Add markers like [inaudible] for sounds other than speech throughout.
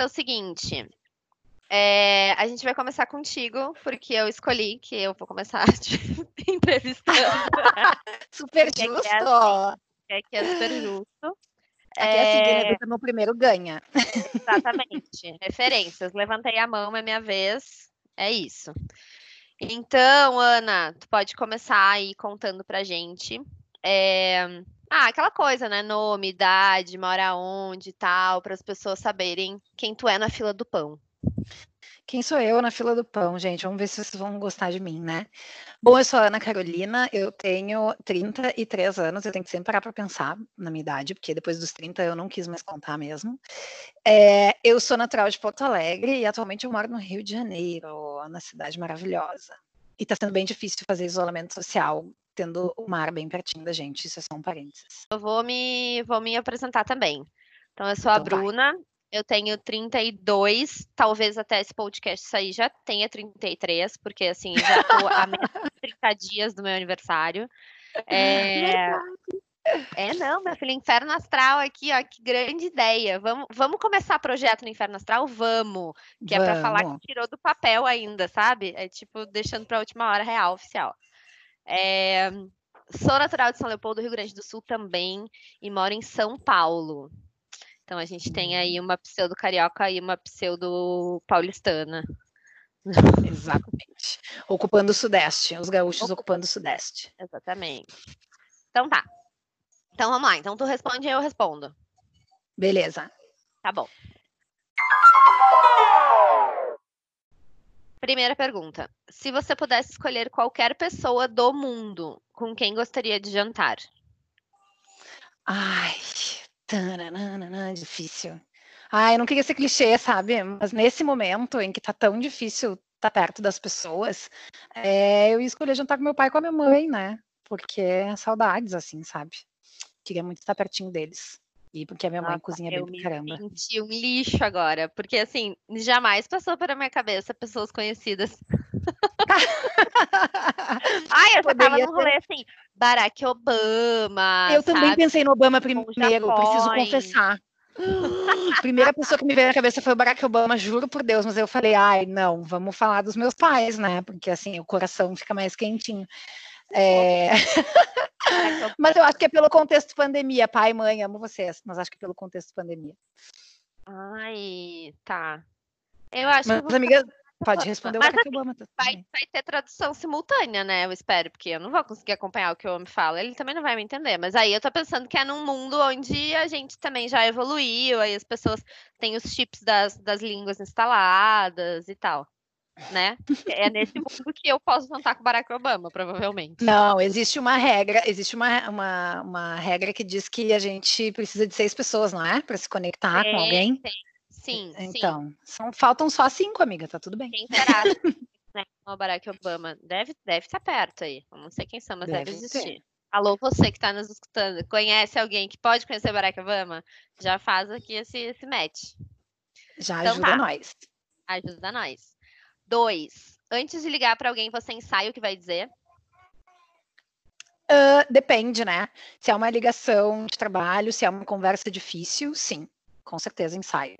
é o seguinte. É, a gente vai começar contigo, porque eu escolhi que eu vou começar [laughs] te entrevistando. [laughs] super justo. É, assim, é que é super justo. Aqui é, assim, quem no primeiro ganha. Exatamente. [laughs] Referências. Levantei a mão, é minha vez. É isso. Então, Ana, tu pode começar aí contando pra gente. É... Ah, aquela coisa, né? Nome, idade, mora onde e tal, para as pessoas saberem quem tu é na fila do pão. Quem sou eu na fila do pão, gente? Vamos ver se vocês vão gostar de mim, né? Bom, eu sou a Ana Carolina, eu tenho 33 anos, eu tenho que sempre parar para pensar na minha idade, porque depois dos 30 eu não quis mais contar mesmo. É, eu sou natural de Porto Alegre e atualmente eu moro no Rio de Janeiro, na cidade maravilhosa. E está sendo bem difícil fazer isolamento social, tendo o mar bem pertinho da gente, isso é só um parênteses. Eu vou me, vou me apresentar também. Então, eu sou a então Bruna, vai. Eu tenho 32, talvez até esse podcast sair já tenha 33, porque assim, já tô a menos 30 dias do meu aniversário. É... é, não, meu filho, Inferno Astral aqui, ó, que grande ideia. Vamos, vamos começar projeto no Inferno Astral? Vamos. Que vamos. é para falar que tirou do papel ainda, sabe? É tipo, deixando para a última hora real, oficial. É... Sou natural de São Leopoldo, Rio Grande do Sul também, e moro em São Paulo. Então a gente tem aí uma pseudo carioca e uma pseudo paulistana. [laughs] Exatamente. Ocupando o Sudeste, os gaúchos ocupando o Sudeste. Exatamente. Então tá. Então vamos lá. Então tu responde e eu respondo. Beleza. Tá bom. Primeira pergunta. Se você pudesse escolher qualquer pessoa do mundo, com quem gostaria de jantar? Ai, Tananana, difícil. Ah, eu não queria ser clichê, sabe? Mas nesse momento em que tá tão difícil estar tá perto das pessoas, é, eu escolhi jantar com meu pai e com a minha mãe, né? Porque é saudades, assim, sabe? Queria muito estar pertinho deles. E porque a minha mãe Nossa, cozinha bem pra caramba. Eu senti um lixo agora, porque assim, jamais passou pela minha cabeça pessoas conhecidas. [laughs] Ai, eu tava no rolê assim, Barack Obama. Eu sabe? também pensei no Obama primeiro, preciso confessar. [gasps] Primeira pessoa que me veio na cabeça foi o Barack Obama, juro por Deus, mas eu falei, ai, não, vamos falar dos meus pais, né? Porque assim, o coração fica mais quentinho. É... [laughs] mas eu acho que é pelo contexto pandemia, pai, mãe, amo vocês, mas acho que é pelo contexto pandemia. Ai, tá. Eu acho mas, que. Amiga, Pode responder Mas, o assim, Obama. Vai, vai ter tradução simultânea, né? Eu espero, porque eu não vou conseguir acompanhar o que o homem fala. Ele também não vai me entender. Mas aí eu tô pensando que é num mundo onde a gente também já evoluiu, aí as pessoas têm os chips das, das línguas instaladas e tal. Né? É nesse mundo que eu posso jantar com Barack Obama, provavelmente. Não, existe uma regra, existe uma, uma, uma regra que diz que a gente precisa de seis pessoas, não é? Para se conectar com alguém. Tem. Sim, então, sim. São, faltam só cinco, amiga, tá tudo bem. Né, o Barack Obama deve, deve estar perto aí. Não sei quem são, mas deve, deve existir. Ter. Alô, você que está nos escutando, conhece alguém que pode conhecer Barack Obama? Já faz aqui esse, esse match. Já então, ajuda tá. nós. Ajuda nós. Dois. Antes de ligar para alguém, você ensaia o que vai dizer? Uh, depende, né? Se é uma ligação de trabalho, se é uma conversa difícil, sim, com certeza ensaio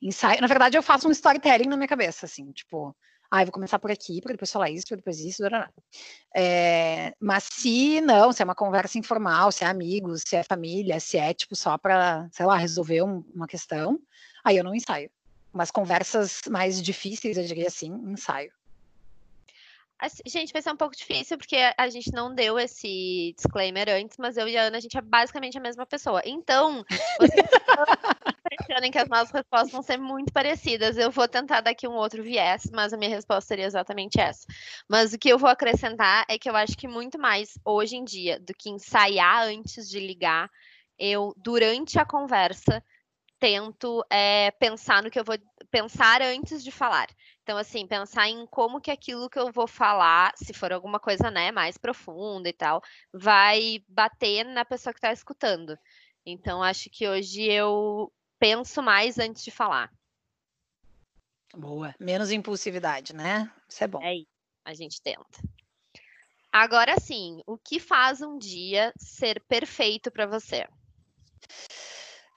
ensaio. Na verdade, eu faço um storytelling na minha cabeça, assim, tipo, ah, vou começar por aqui, para depois falar isso, para depois isso, é, mas se não, se é uma conversa informal, se é amigos, se é família, se é tipo só para, sei lá, resolver um, uma questão, aí eu não ensaio. Mas conversas mais difíceis, eu diria assim, ensaio. Gente, vai ser um pouco difícil, porque a gente não deu esse disclaimer antes, mas eu e a Ana, a gente é basicamente a mesma pessoa. Então, vocês [laughs] impressionem que as nossas respostas vão ser muito parecidas. Eu vou tentar dar aqui um outro viés, mas a minha resposta seria exatamente essa. Mas o que eu vou acrescentar é que eu acho que muito mais hoje em dia do que ensaiar antes de ligar, eu, durante a conversa, tento é, pensar no que eu vou pensar antes de falar. Então, assim, pensar em como que aquilo que eu vou falar, se for alguma coisa, né, mais profunda e tal, vai bater na pessoa que está escutando. Então, acho que hoje eu penso mais antes de falar. Boa. Menos impulsividade, né? Isso é bom. É isso. A gente tenta. Agora sim, o que faz um dia ser perfeito para você?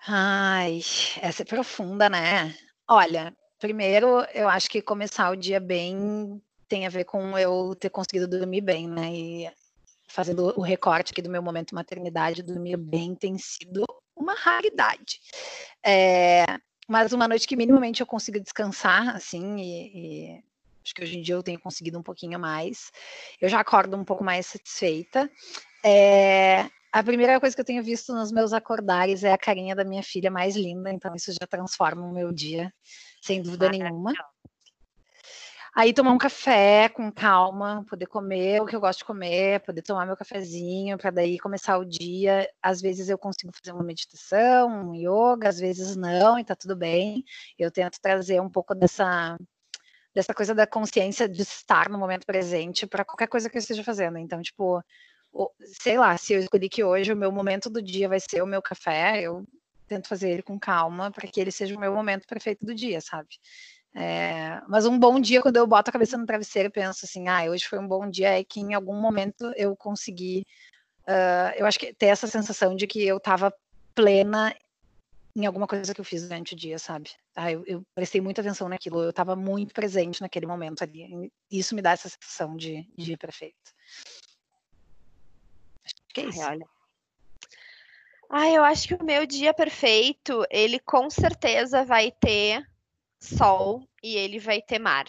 Ai, essa é profunda, né? Olha, primeiro, eu acho que começar o dia bem tem a ver com eu ter conseguido dormir bem, né? E fazendo o recorte aqui do meu momento maternidade, dormir bem tem sido uma raridade. É, mas uma noite que minimamente eu consigo descansar, assim, e, e, acho que hoje em dia eu tenho conseguido um pouquinho mais. Eu já acordo um pouco mais satisfeita. É, a primeira coisa que eu tenho visto nos meus acordares é a carinha da minha filha mais linda, então isso já transforma o meu dia, sem dúvida nenhuma. Aí tomar um café com calma, poder comer o que eu gosto de comer, poder tomar meu cafezinho para daí começar o dia. Às vezes eu consigo fazer uma meditação, um yoga, às vezes não, e tá tudo bem. Eu tento trazer um pouco dessa dessa coisa da consciência de estar no momento presente para qualquer coisa que eu esteja fazendo. Então, tipo, sei lá, se eu escolhi que hoje o meu momento do dia vai ser o meu café, eu tento fazer ele com calma para que ele seja o meu momento perfeito do dia, sabe? É, mas um bom dia, quando eu boto a cabeça no travesseiro e penso assim, ah, hoje foi um bom dia, é que em algum momento eu consegui, uh, eu acho que ter essa sensação de que eu estava plena em alguma coisa que eu fiz durante o dia, sabe? Ah, eu, eu prestei muita atenção naquilo, eu estava muito presente naquele momento ali. Isso me dá essa sensação de dia perfeito. Que é isso. Ai, olha. Ah, eu acho que o meu dia perfeito, ele com certeza vai ter sol e ele vai ter mar.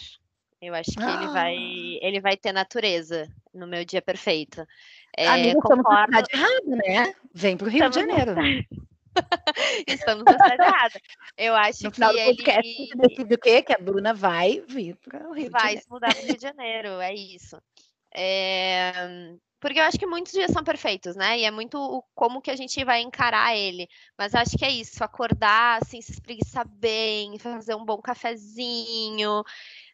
Eu acho que ah. ele vai ele vai ter natureza no meu dia perfeito. É, Amiga, concordo... estamos na errada, né? Vem para o Rio estamos de Janeiro. [laughs] estamos na cidade errada. Eu acho no final que do podcast, ele... decide o quê? Que a Bruna vai vir para o Rio vai de Janeiro. Vai se mudar para o Rio de Janeiro, é isso. É... Porque eu acho que muitos dias são perfeitos, né? E é muito como que a gente vai encarar ele. Mas acho que é isso, acordar, assim, se espreguiçar bem, fazer um bom cafezinho,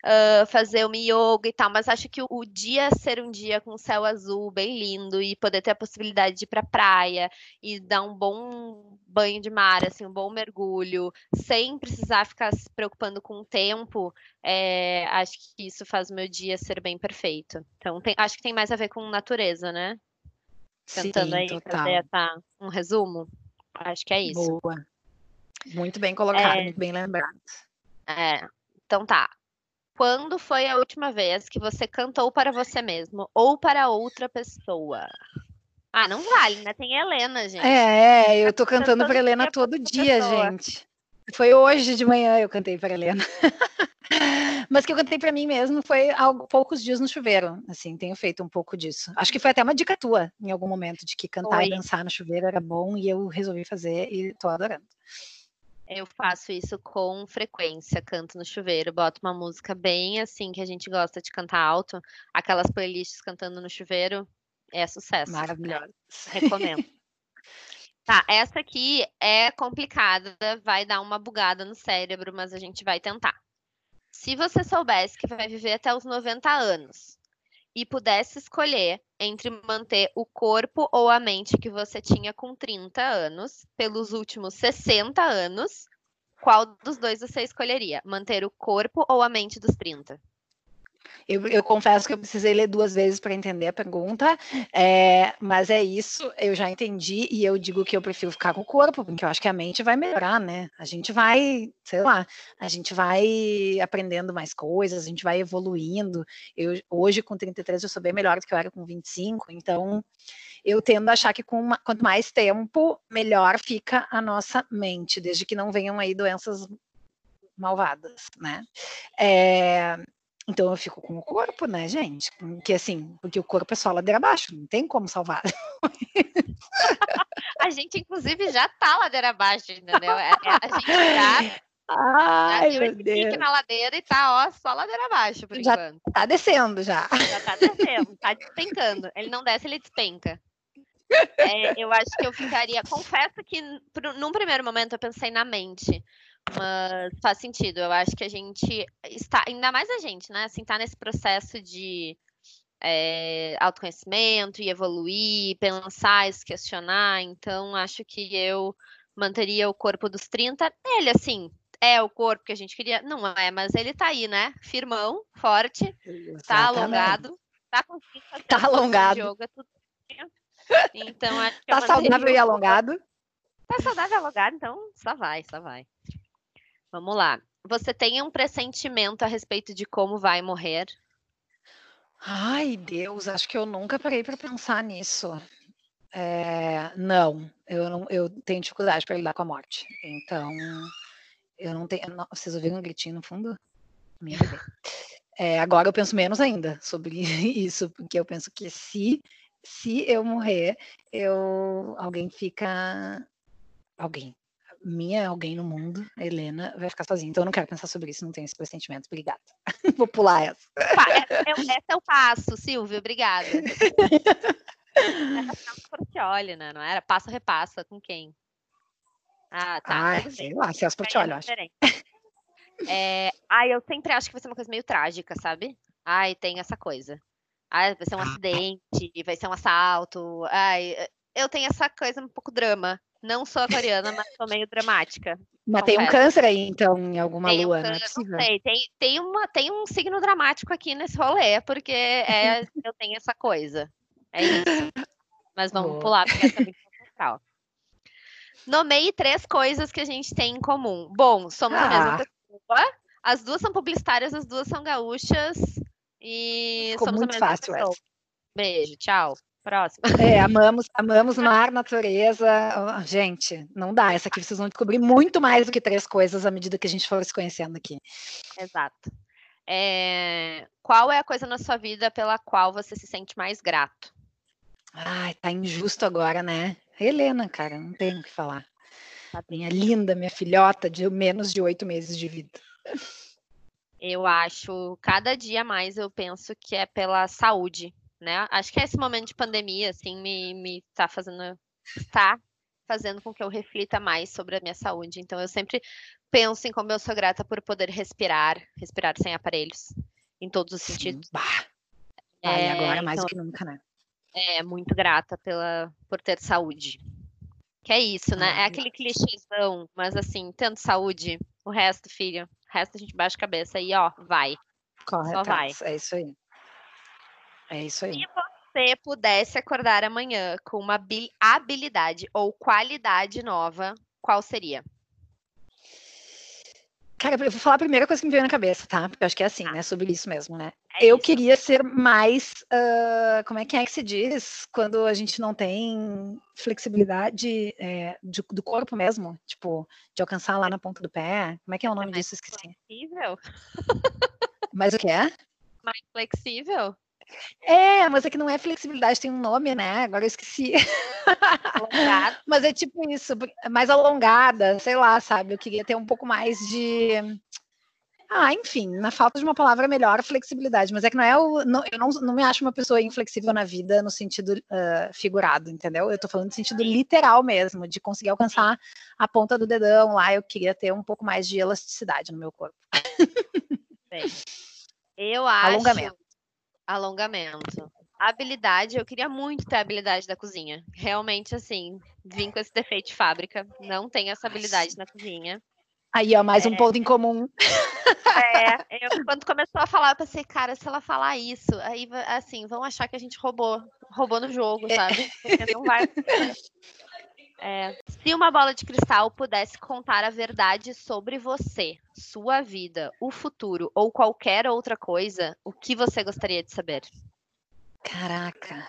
uh, fazer uma yoga e tal. Mas acho que o, o, dia ser um dia com céu azul bem lindo e poder ter a possibilidade de ir pra praia e dar um bom banho de mar, assim, um bom mergulho, sem precisar ficar se preocupando com o tempo, é, acho que isso faz o meu dia ser bem perfeito. Então, tem, acho que tem mais a ver com natureza, né? Tentando Sim, aí total. fazer essa, um resumo. Acho que é isso. Boa. Muito bem colocado, é, muito bem lembrado. É, então tá. Quando foi a última vez que você cantou para você mesmo ou para outra pessoa? Ah, não vale, né? Tem Helena, gente. É, é eu tô cantando para Helena todo dia, pessoa. gente. Foi hoje de manhã eu cantei para Helena. [laughs] Mas que eu cantei para mim mesmo foi há poucos dias no chuveiro. Assim, tenho feito um pouco disso. Acho que foi até uma dica tua em algum momento de que cantar foi. e dançar no chuveiro era bom e eu resolvi fazer e tô adorando. Eu faço isso com frequência, canto no chuveiro, boto uma música bem assim que a gente gosta de cantar alto, aquelas playlists cantando no chuveiro, é sucesso. Maravilhoso. Recomendo. [laughs] tá, essa aqui é complicada, vai dar uma bugada no cérebro, mas a gente vai tentar. Se você soubesse que vai viver até os 90 anos e pudesse escolher entre manter o corpo ou a mente que você tinha com 30 anos pelos últimos 60 anos, qual dos dois você escolheria? Manter o corpo ou a mente dos 30? Eu, eu, confesso que eu precisei ler duas vezes para entender a pergunta, é, mas é isso, eu já entendi e eu digo que eu prefiro ficar com o corpo, porque eu acho que a mente vai melhorar, né? A gente vai, sei lá, a gente vai aprendendo mais coisas, a gente vai evoluindo. Eu, hoje, com 33, eu sou bem melhor do que eu era com 25, então eu tendo a achar que uma, quanto mais tempo, melhor fica a nossa mente, desde que não venham aí doenças malvadas, né? É, então eu fico com o corpo, né, gente? Que assim, porque o corpo é só ladeira abaixo, não tem como salvar. [laughs] a gente, inclusive, já tá ladeira abaixo, entendeu? É, é, a gente já. Ai, já meu Deus. na ladeira e tá, ó, só ladeira abaixo, por já enquanto. Tá descendo já. Já tá descendo, tá despencando. Ele não desce, ele despenca. É, eu acho que eu ficaria. Confesso que num primeiro momento eu pensei na mente. Mas faz sentido. Eu acho que a gente está, ainda mais a gente, né? Assim, tá nesse processo de é, autoconhecimento e evoluir, pensar, se questionar. Então, acho que eu manteria o corpo dos 30. Ele, assim, é o corpo que a gente queria? Não é, mas ele tá aí, né? Firmão, forte, tá Exatamente. tá alongado, tá conseguindo fazer tá alongado. yoga, tudo. Então, acho que tá saudável e alongado. Tá saudável e alongado, então só vai, só vai. Vamos lá. você tem um pressentimento a respeito de como vai morrer? Ai, Deus, acho que eu nunca parei para pensar nisso. É, não, eu não, eu tenho dificuldade para lidar com a morte. Então, eu não tenho. Não, vocês ouviram um gritinho no fundo? Minha bebê. É, agora eu penso menos ainda sobre [laughs] isso, porque eu penso que se se eu morrer, eu alguém fica alguém minha alguém no mundo, a Helena, vai ficar sozinha. Então eu não quero pensar sobre isso, não tenho esse pressentimento. Obrigada. [laughs] Vou pular essa. É, esse é o passo, Silvio, obrigada. [laughs] Olha, né? Não era? Passa, repassa, com quem? Ah, tá. Ah, sei lá, Celso Portioli, eu acho. É, ai, eu sempre acho que vai ser uma coisa meio trágica, sabe? Ai, tem essa coisa. Ai, vai ser um ah, acidente, vai ser um assalto. Ai, eu tenho essa coisa um pouco drama. Não sou aquariana, mas sou meio dramática. Mas confesso. tem um câncer aí, então, em alguma tem lua, um não é? Não sei, tem, tem, uma, tem um signo dramático aqui nesse rolê, porque é, eu tenho essa coisa. É isso. Mas [laughs] vamos Boa. pular, porque essa é muito central. Nomeie três coisas que a gente tem em comum. Bom, somos ah. a mesma pessoa. As duas são publicitárias, as duas são gaúchas. E Ficou somos muito a mesma fácil pessoa. Essa. Beijo, tchau. Próximo. É, amamos, amamos mar, natureza. Gente, não dá. Essa aqui vocês vão descobrir muito mais do que três coisas à medida que a gente for se conhecendo aqui. Exato. É... Qual é a coisa na sua vida pela qual você se sente mais grato? Ai, tá injusto agora, né? Helena, cara, não tenho o que falar. Minha linda, minha filhota de menos de oito meses de vida. Eu acho, cada dia mais eu penso que é pela saúde né? Acho que esse momento de pandemia, assim, me, me tá fazendo, está fazendo com que eu reflita mais sobre a minha saúde. Então, eu sempre penso em como eu sou grata por poder respirar, respirar sem aparelhos, em todos os Sim. sentidos. Bah. É, agora mais então, do que nunca, né? É, muito grata pela, por ter saúde. Que é isso, né? é aquele clichêzão, mas assim, tendo saúde, o resto, filho, o resto a gente baixa a cabeça e ó, vai. Corre Só vai. É isso aí. É isso aí. Se você pudesse acordar amanhã com uma habilidade ou qualidade nova, qual seria? Cara, eu vou falar a primeira coisa que me veio na cabeça, tá? Porque eu acho que é assim, né? Sobre isso mesmo, né? É eu isso. queria ser mais. Uh, como é que é que se diz? Quando a gente não tem flexibilidade é, de, do corpo mesmo, tipo, de alcançar lá na ponta do pé. Como é que é o nome é disso? Esqueci. Flexível? [laughs] Mas o que é? Mais flexível? É, mas é que não é flexibilidade, tem um nome, né? Agora eu esqueci. [laughs] mas é tipo isso, mais alongada, sei lá, sabe? Eu queria ter um pouco mais de. Ah, enfim, na falta de uma palavra melhor, flexibilidade. Mas é que não é o. Não, eu não, não me acho uma pessoa inflexível na vida no sentido uh, figurado, entendeu? Eu tô falando no sentido literal mesmo, de conseguir alcançar a ponta do dedão lá. Eu queria ter um pouco mais de elasticidade no meu corpo. Bem, eu acho. Alongamento. Alongamento. Habilidade, eu queria muito ter a habilidade da cozinha. Realmente, assim, vim com esse defeito de fábrica. Não tenho essa habilidade na cozinha. Aí, ó, mais é. um ponto em comum. É, eu, quando começou a falar, eu pensei, cara, se ela falar isso, aí, assim, vão achar que a gente roubou, roubou no jogo, é. sabe? Porque não vai. [laughs] É, se uma bola de cristal pudesse contar a verdade sobre você, sua vida, o futuro ou qualquer outra coisa, o que você gostaria de saber? Caraca.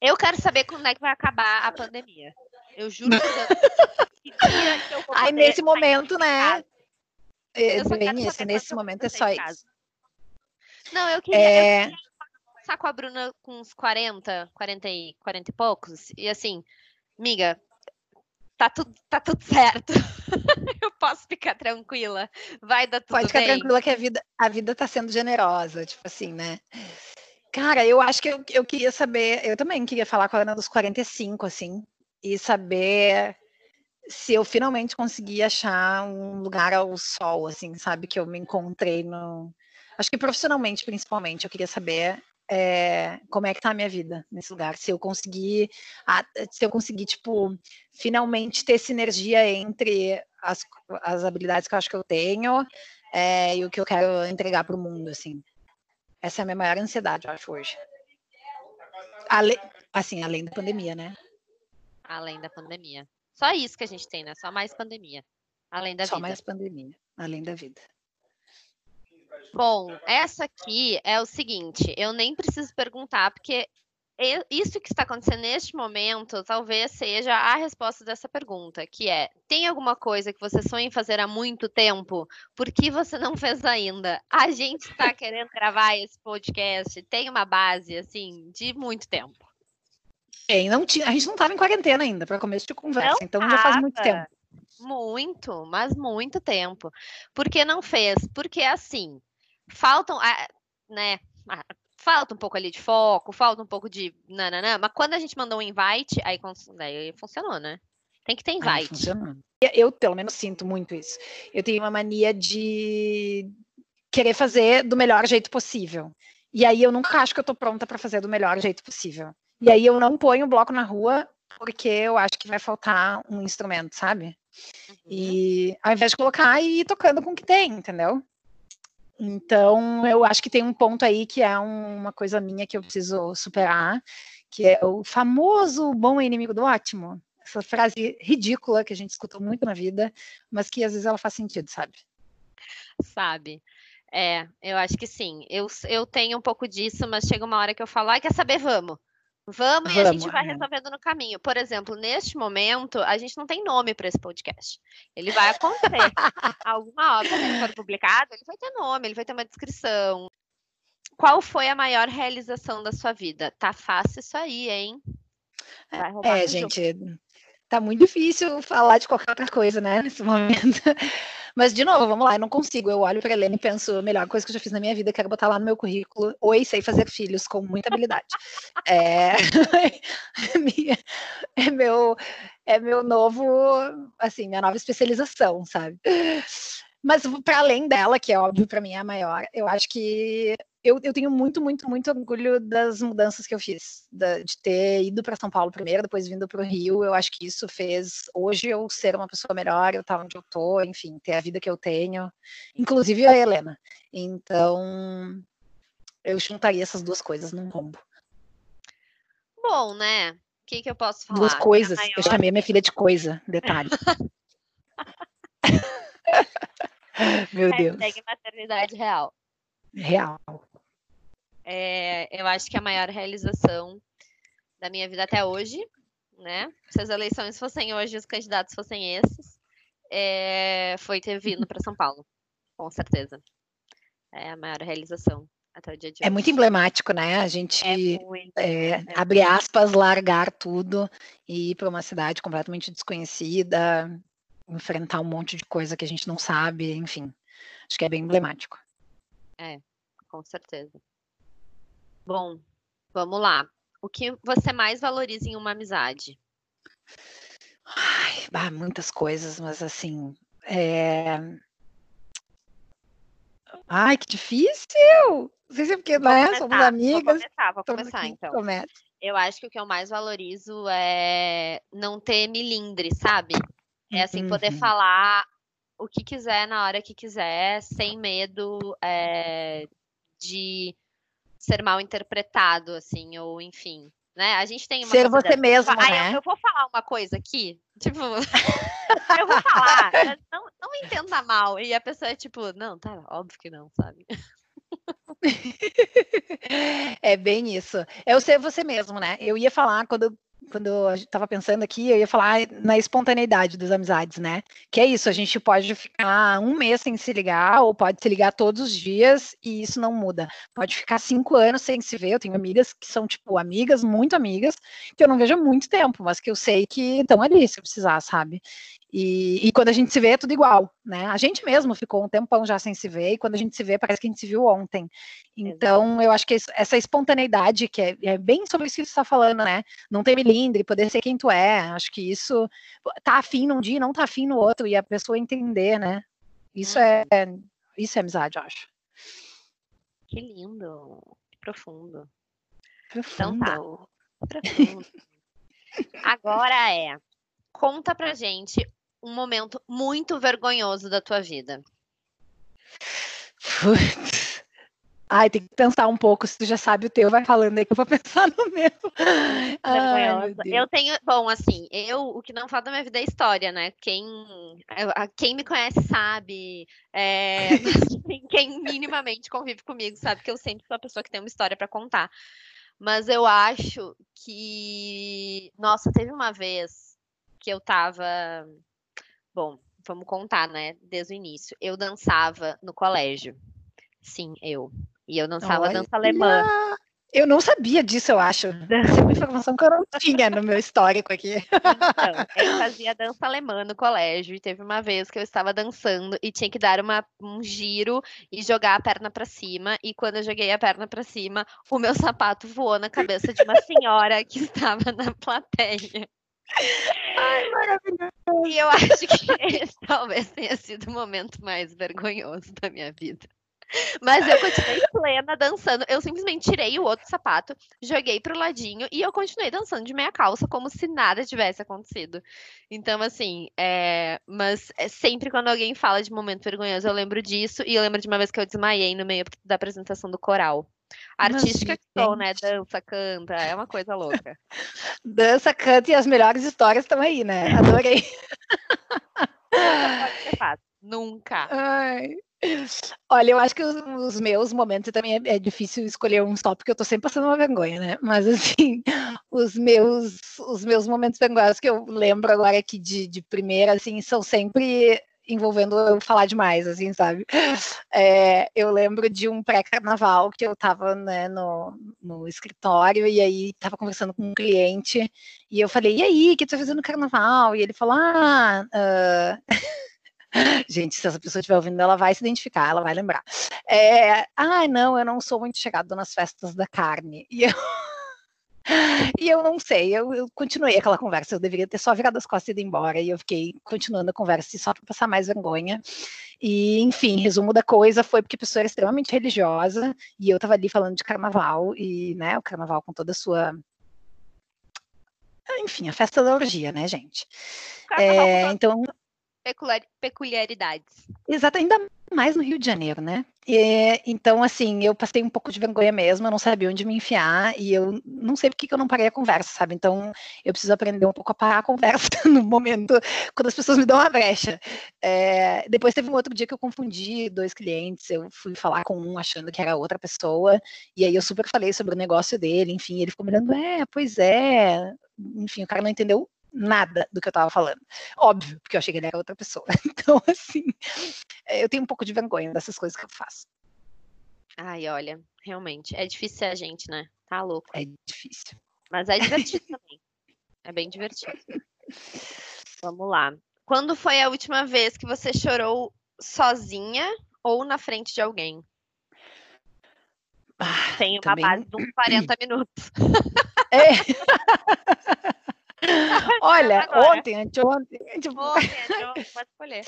Eu quero saber quando é que vai acabar a pandemia. Eu juro [laughs] que eu vou Ai, nesse momento, né? É, bem isso, nesse momento é só isso. Não, eu queria, é... eu queria conversar com a Bruna com uns 40, 40 e, 40 e poucos, e assim, miga, tá tudo, tá tudo certo. [laughs] eu posso ficar tranquila. Vai dar tudo Pode ficar bem. tranquila que a vida, a vida tá sendo generosa, tipo assim, né? Cara, eu acho que eu, eu queria saber, eu também queria falar com a Ana dos 45, assim, e saber se eu finalmente conseguir achar um lugar ao sol, assim, sabe? Que eu me encontrei no. Acho que profissionalmente, principalmente, eu queria saber é, como é que tá a minha vida nesse lugar. Se eu conseguir, se eu conseguir, tipo, finalmente ter sinergia entre as, as habilidades que eu acho que eu tenho é, e o que eu quero entregar para o mundo, assim. Essa é a minha maior ansiedade, eu acho, hoje. Ale, assim, além da pandemia, né? Além da pandemia. Só isso que a gente tem, né? Só mais pandemia. Além da Só vida. mais pandemia, além da vida. Bom, essa aqui é o seguinte, eu nem preciso perguntar, porque isso que está acontecendo neste momento talvez seja a resposta dessa pergunta, que é: tem alguma coisa que você sonha em fazer há muito tempo? Por que você não fez ainda? A gente está [laughs] querendo gravar esse podcast, tem uma base assim de muito tempo. Tem, não tinha, a gente não estava em quarentena ainda para começo de conversa, não então tava. já faz muito tempo. Muito, mas muito tempo. Por que não fez? Porque assim, faltam, né? falta um pouco ali de foco, falta um pouco de nananã, mas quando a gente mandou um invite, aí, aí funcionou, né? Tem que ter invite. eu, pelo menos, sinto muito isso. Eu tenho uma mania de querer fazer do melhor jeito possível. E aí eu nunca acho que eu tô pronta para fazer do melhor jeito possível. E aí eu não ponho o bloco na rua porque eu acho que vai faltar um instrumento, sabe? Uhum. E ao invés de colocar e ir tocando com o que tem, entendeu? Então, eu acho que tem um ponto aí que é um, uma coisa minha que eu preciso superar, que é o famoso bom inimigo do ótimo. Essa frase ridícula que a gente escutou muito na vida, mas que às vezes ela faz sentido, sabe? Sabe. É, eu acho que sim. Eu, eu tenho um pouco disso, mas chega uma hora que eu falo, ah, quer saber, vamos. Vamos, e a gente vai é. resolvendo no caminho. Por exemplo, neste momento, a gente não tem nome para esse podcast. Ele vai acontecer. [laughs] Alguma obra que for publicada, ele vai ter nome, ele vai ter uma descrição. Qual foi a maior realização da sua vida? Tá fácil isso aí, hein? É, gente, tá muito difícil falar de qualquer outra coisa, né, nesse momento. Mas, de novo, vamos lá, eu não consigo. Eu olho para a Helena e penso, a melhor coisa que eu já fiz na minha vida, quero botar lá no meu currículo. Oi, sei fazer filhos com muita habilidade. [laughs] [laughs] é, minha, é, meu, é meu novo, assim, minha nova especialização, sabe? Mas para além dela, que é óbvio para mim é a maior, eu acho que eu, eu, tenho muito, muito, muito orgulho das mudanças que eu fiz, da, de ter ido para São Paulo primeiro, depois vindo para o Rio. Eu acho que isso fez hoje eu ser uma pessoa melhor, eu estar onde eu estou, enfim, ter a vida que eu tenho, inclusive a Helena. Então, eu juntaria essas duas coisas num rombo. Bom, né? O que, que eu posso falar? Duas coisas. Eu chamei a minha filha de coisa, detalhe. [laughs] Meu Deus. Hashtag maternidade real. Real. É, eu acho que a maior realização da minha vida até hoje, né? Se as eleições fossem hoje, os candidatos fossem esses, é, foi ter vindo para São Paulo, com certeza. É a maior realização até o dia de é hoje. É muito emblemático, né? A gente é muito, é, é abre aspas, largar tudo e ir para uma cidade completamente desconhecida, enfrentar um monte de coisa que a gente não sabe, enfim. Acho que é bem emblemático. É, com certeza. Bom, vamos lá. O que você mais valoriza em uma amizade? Ai, bah, muitas coisas, mas assim. É... Ai, que difícil! Não sei se é porque, vou né? Começar, Somos amigas. Vou começar, vou começar então. Começa. Eu acho que o que eu mais valorizo é não ter milindre, sabe? É assim, uhum. poder falar o que quiser na hora que quiser, sem medo é, de ser mal interpretado, assim, ou enfim. Né? A gente tem uma Ser você dessa, mesmo, tipo, né? eu, eu, vou falar uma coisa aqui, tipo, [laughs] eu vou falar, não, não entenda mal. E a pessoa é tipo, não, tá, óbvio que não, sabe? [laughs] é bem isso. É o ser você mesmo, né? Eu ia falar quando quando eu estava pensando aqui, eu ia falar na espontaneidade das amizades, né? Que é isso, a gente pode ficar um mês sem se ligar, ou pode se ligar todos os dias, e isso não muda. Pode ficar cinco anos sem se ver. Eu tenho amigas que são, tipo, amigas, muito amigas, que eu não vejo há muito tempo, mas que eu sei que estão ali se precisar, sabe? E, e, quando a gente se vê é tudo igual, né? A gente mesmo ficou um tempão já sem se ver, e quando a gente se vê, parece que a gente se viu ontem. Então, eu acho que essa espontaneidade, que é, é bem sobre isso que você está falando, né? Não ter milindre, poder ser quem tu é, acho que isso tá afim num dia, não tá afim no outro, e a pessoa entender, né? Isso é, uhum. isso é amizade, eu acho. Que lindo, que profundo. Profundo. Então tá. Profundo. Agora é, conta pra gente um momento muito vergonhoso da tua vida. Putz. Ai, tem que pensar um pouco. Se tu já sabe o teu, vai falando aí que eu vou [laughs] pensar no meu. Ai, eu tenho, bom, assim, eu o que não falta na minha vida é história, né? Quem, quem me conhece sabe, é, [laughs] quem minimamente convive comigo sabe que eu sempre sou a pessoa que tem uma história para contar. Mas eu acho que, nossa, teve uma vez que eu tava, bom, vamos contar, né? Desde o início. Eu dançava no colégio. Sim, eu. E eu dançava Olha, dança alemã. Eu não sabia disso, eu acho. Essa é uma informação que eu não tinha no meu histórico aqui. Então, [laughs] eu fazia dança alemã no colégio e teve uma vez que eu estava dançando e tinha que dar uma, um giro e jogar a perna para cima. E quando eu joguei a perna para cima, o meu sapato voou na cabeça de uma senhora que [laughs] estava na plateia. Ai, maravilhoso. E eu acho que esse [laughs] talvez tenha sido o momento mais vergonhoso da minha vida. Mas eu continuei plena dançando. Eu simplesmente tirei o outro sapato, joguei pro ladinho e eu continuei dançando de meia calça, como se nada tivesse acontecido. Então, assim, é... mas é sempre quando alguém fala de momento vergonhoso, eu lembro disso. E eu lembro de uma vez que eu desmaiei no meio da apresentação do coral. Artística que sou, né? Dança, canta, é uma coisa louca. Dança, canta e as melhores histórias estão aí, né? Adorei. Nunca pode ser fácil. Nunca. Ai. Olha, eu acho que os, os meus momentos também é, é, difícil escolher um stop, porque eu tô sempre passando uma vergonha, né? Mas assim, [laughs] os meus, os meus momentos vergonhosos que eu lembro agora aqui de, de primeira, assim, são sempre envolvendo eu falar demais, assim, sabe? [laughs] É, eu lembro de um pré-carnaval que eu estava né, no, no escritório e aí estava conversando com um cliente e eu falei, e aí, o que tu tá fazendo no carnaval? E ele falou, ah, uh... [laughs] Gente, se essa pessoa estiver ouvindo, ela vai se identificar, ela vai lembrar. É, ah, não, eu não sou muito chegado nas festas da carne. E eu, [laughs] e eu não sei, eu, eu, continuei aquela conversa, eu deveria ter só virado as costas e ido embora, e eu fiquei continuando a conversa só para passar mais vergonha. E, enfim, resumo da coisa foi porque a pessoa era extremamente religiosa, e eu estava ali falando de carnaval, e, né, o carnaval com toda a sua enfim, a festa da orgia, né, gente? É, então, peculiaridades. Exato, ainda mais no Rio de Janeiro, né? E, então, assim, eu passei um pouco de vergonha mesmo, eu não sabia onde me enfiar e eu não sei por que eu não parei a conversa, sabe? Então, eu preciso aprender um pouco a parar a conversa [laughs] no momento quando as pessoas me dão uma brecha. É, depois teve um outro dia que eu confundi dois clientes, eu fui falar com um achando que era outra pessoa, e aí eu super falei sobre o negócio dele, enfim, ele ficou me olhando, é, pois é, enfim, o cara não entendeu nada do que eu estava falando. Óbvio, porque eu achei que ele era outra pessoa. [laughs] Então, assim, é, eu tenho um pouco de vergonha dessas coisas que eu faço. Ai, olha, realmente, é difícil ser a gente, né? Tá louco. É difícil. Mas é divertido [laughs] também. É bem divertido. Vamos lá. Quando foi a última vez que você chorou sozinha ou na frente de alguém? Ah, Tem uma também... base de uns [clears throat] 40 minutos. É. [laughs] [laughs] Olha, Agora. ontem, anteontem. [laughs] Tipo... Ontem, [laughs] anteontem, pode escolher.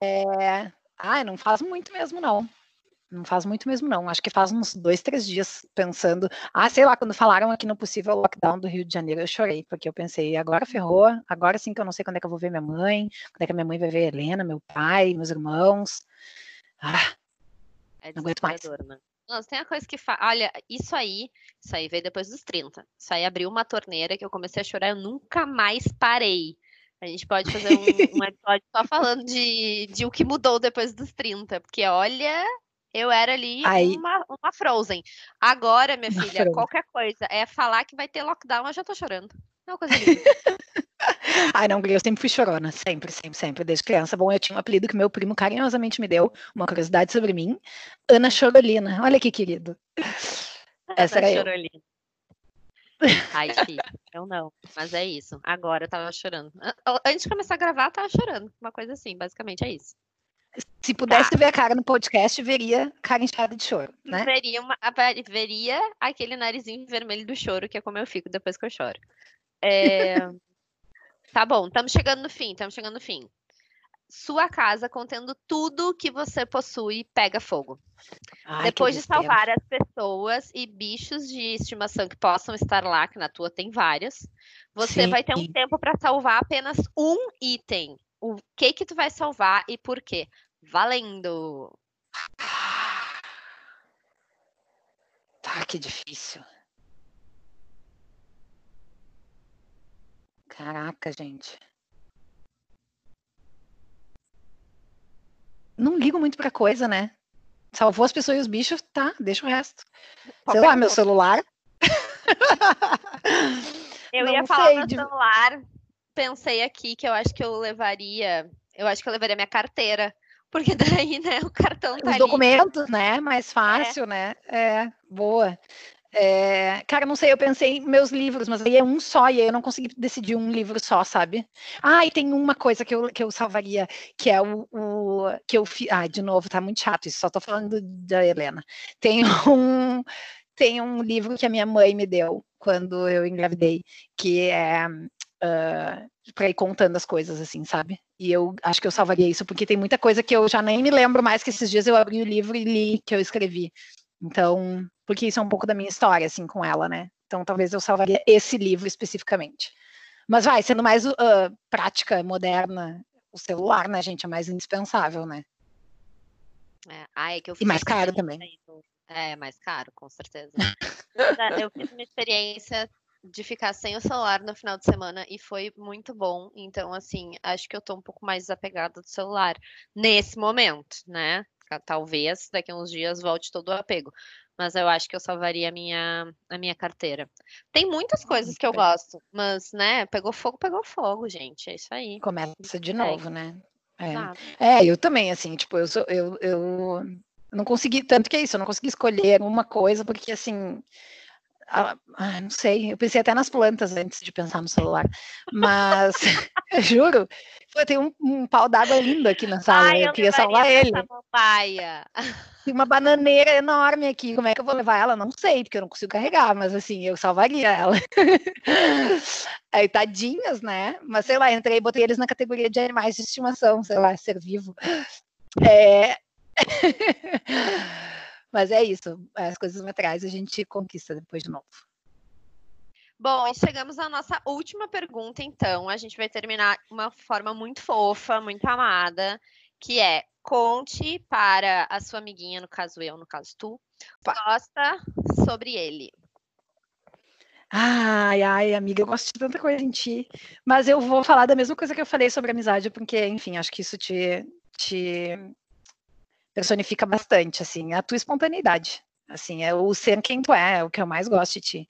É... Ai, não faz muito mesmo, não. Não faz muito mesmo, não. Acho que faz uns dois, três dias pensando. Ah, sei lá, quando falaram aqui no possível lockdown do Rio de Janeiro, eu chorei, porque eu pensei, agora ferrou, agora sim que eu não sei quando é que eu vou ver minha mãe, quando é que a minha mãe vai ver a Helena, meu pai, meus irmãos. Ah, é não aguento mais. Né? Nossa, tem uma coisa que faz. Olha, isso aí, isso aí veio depois dos 30. Isso aí abriu uma torneira que eu comecei a chorar, eu nunca mais parei. A gente pode fazer um, [laughs] um episódio só falando de, de o que mudou depois dos 30. Porque, olha, eu era ali aí... uma, uma Frozen. Agora, minha filha, qualquer coisa é falar que vai ter lockdown, eu já tô chorando. É uma coisa linda. Ai, não, eu sempre fui chorona, sempre, sempre, sempre, desde criança. Bom, eu tinha um apelido que meu primo carinhosamente me deu, uma curiosidade sobre mim, Ana Chorolina. Olha que querido. Essa Ana era Chorolina. eu. Ai, filho, eu não, mas é isso. Agora eu tava chorando. Antes de começar a gravar, eu tava chorando. Uma coisa assim, basicamente é isso. Se pudesse tá. ver a cara no podcast, veria cara inchada de choro, né? Veria, uma, veria aquele narizinho vermelho do choro, que é como eu fico depois que eu choro. É... Tá bom, estamos chegando no fim, estamos chegando no fim. Sua casa contendo tudo que você possui pega fogo. Ai, Depois de salvar as pessoas e bichos de estimação que possam estar lá, que na tua tem vários, você Sim. vai ter um tempo para salvar apenas um item. O que que tu vai salvar e por quê? Valendo! Tá, que difícil. Caraca, gente. Não ligo muito pra coisa, né? Salvou as pessoas e os bichos, tá, deixa o resto. Sei lá, meu celular. Eu Não ia falar no de- celular, pensei aqui que eu acho que eu levaria, eu acho que eu levaria minha carteira, porque [laughs] daí, né, o cartão tá Os ali. documentos, né? Mais fácil, né? É, boa. É, cara, não sei, eu pensei em meus livros, mas aí é um só, e aí eu não consegui decidir um livro só, sabe? Ah, e tem uma coisa que eu, que eu salvaria, que é o, o que eu fiz. Ah, de novo, tá muito chato isso, só tô falando da Helena. Tem [laughs] um, tem um livro que a minha mãe me deu quando eu engravidei, que é para ir contando as coisas, assim, sabe? E eu acho que eu salvaria isso, porque tem muita coisa que eu já nem me lembro mais, que esses dias eu abri o livro e li que eu escrevi. Então, porque isso é um pouco da minha história, assim, com ela, né? Então, talvez eu salvaria esse livro especificamente. Mas vai, sendo mais uh, prática, moderna, o celular, né, gente, é mais indispensável, né? É, ai, é que eu E mais fiz caro também. É, mais caro, com certeza. Mas, eu fiz uma experiência de ficar sem o celular no final de semana e foi muito bom. Então, assim, acho que eu tô um pouco mais desapegada do celular nesse momento, né? Talvez daqui a uns dias volte todo o apego. Mas eu acho que eu salvaria a minha, a minha carteira. Tem muitas coisas que eu gosto, mas, né, pegou fogo, pegou fogo, gente. É isso aí. Começa de novo, né? É. É, eu também, assim, tipo, eu, sou, eu, eu não consegui, tanto que é isso, eu não consegui escolher uma coisa, porque, assim, ah, não sei, eu pensei até nas plantas antes de pensar no celular, mas, [laughs] juro, pô, tem um, um pau d'água lindo aqui na sala, Ai, eu, eu queria salvar ele, samambaia. [laughs] tem uma bananeira enorme aqui, como é que eu vou levar ela? Não sei, porque eu não consigo carregar, mas, assim, eu salvaria ela. [laughs] Aí, tadinhas, né? Mas sei lá, entrei e botei eles na categoria de animais de estimação, sei lá, ser vivo. É... [laughs] Mas é isso, as coisas materiais a gente conquista depois de novo. Bom, e chegamos à nossa última pergunta, então. A gente vai terminar de uma forma muito fofa, muito amada, que é conte para a sua amiguinha, no caso eu, no caso tu, gosta sobre ele. Ai, ai, amiga, eu gosto de tanta coisa em ti, mas eu vou falar da mesma coisa que eu falei sobre amizade, porque, enfim, acho que isso te, te personifica bastante, assim, a tua espontaneidade, assim, é o ser quem tu é, é o que eu mais gosto de ti.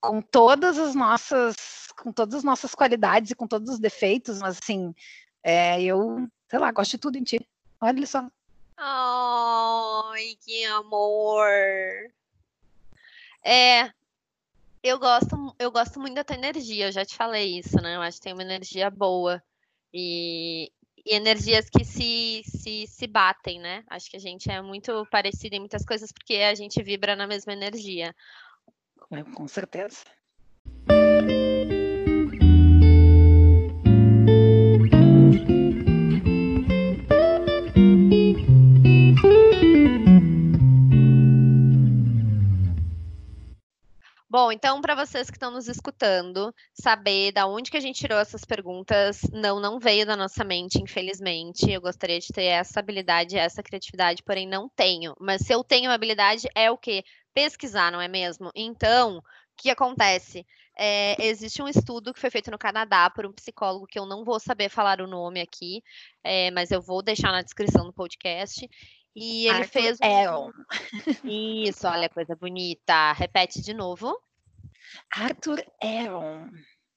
Com todas as nossas, com todas as nossas qualidades e com todos os defeitos, mas assim, é, eu, sei lá, gosto de tudo em ti. Olha só. Ai, que amor! É, eu gosto, eu gosto muito da tua energia, eu já te falei isso, né? Eu acho que tem uma energia boa e, e energias que se, se, se batem, né? Acho que a gente é muito parecido em muitas coisas porque a gente vibra na mesma energia. É, Com certeza. Bom, então para vocês que estão nos escutando, saber da onde que a gente tirou essas perguntas não não veio da nossa mente, infelizmente. Eu gostaria de ter essa habilidade, essa criatividade, porém não tenho. Mas se eu tenho habilidade é o quê? Pesquisar, não é mesmo? Então, o que acontece? É, existe um estudo que foi feito no Canadá por um psicólogo que eu não vou saber falar o nome aqui, é, mas eu vou deixar na descrição do podcast. E ele Arthur fez um, Aaron. isso, olha, coisa bonita. Repete de novo. Arthur Aaron.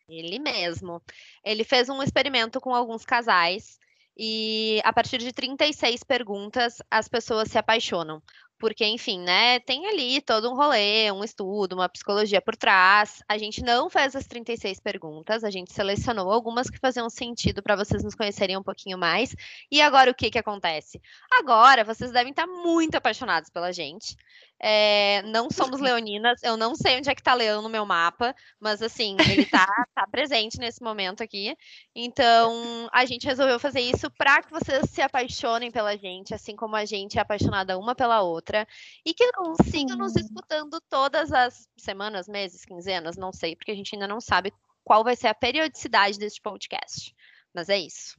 Ele mesmo. Ele fez um experimento com alguns casais e a partir de 36 perguntas as pessoas se apaixonam. Porque, enfim, né, tem ali todo um rolê, um estudo, uma psicologia por trás. A gente não fez as 36 perguntas, a gente selecionou algumas que faziam sentido para vocês nos conhecerem um pouquinho mais. E agora o que que acontece? Agora vocês devem estar muito apaixonados pela gente. É, não somos leoninas, eu não sei onde é que tá Leão no meu mapa, mas assim, ele tá, [laughs] tá presente nesse momento aqui. Então, a gente resolveu fazer isso para que vocês se apaixonem pela gente, assim como a gente é apaixonada uma pela outra, e que não sigam nos escutando todas as semanas, meses, quinzenas, não sei, porque a gente ainda não sabe qual vai ser a periodicidade deste podcast. Mas é isso.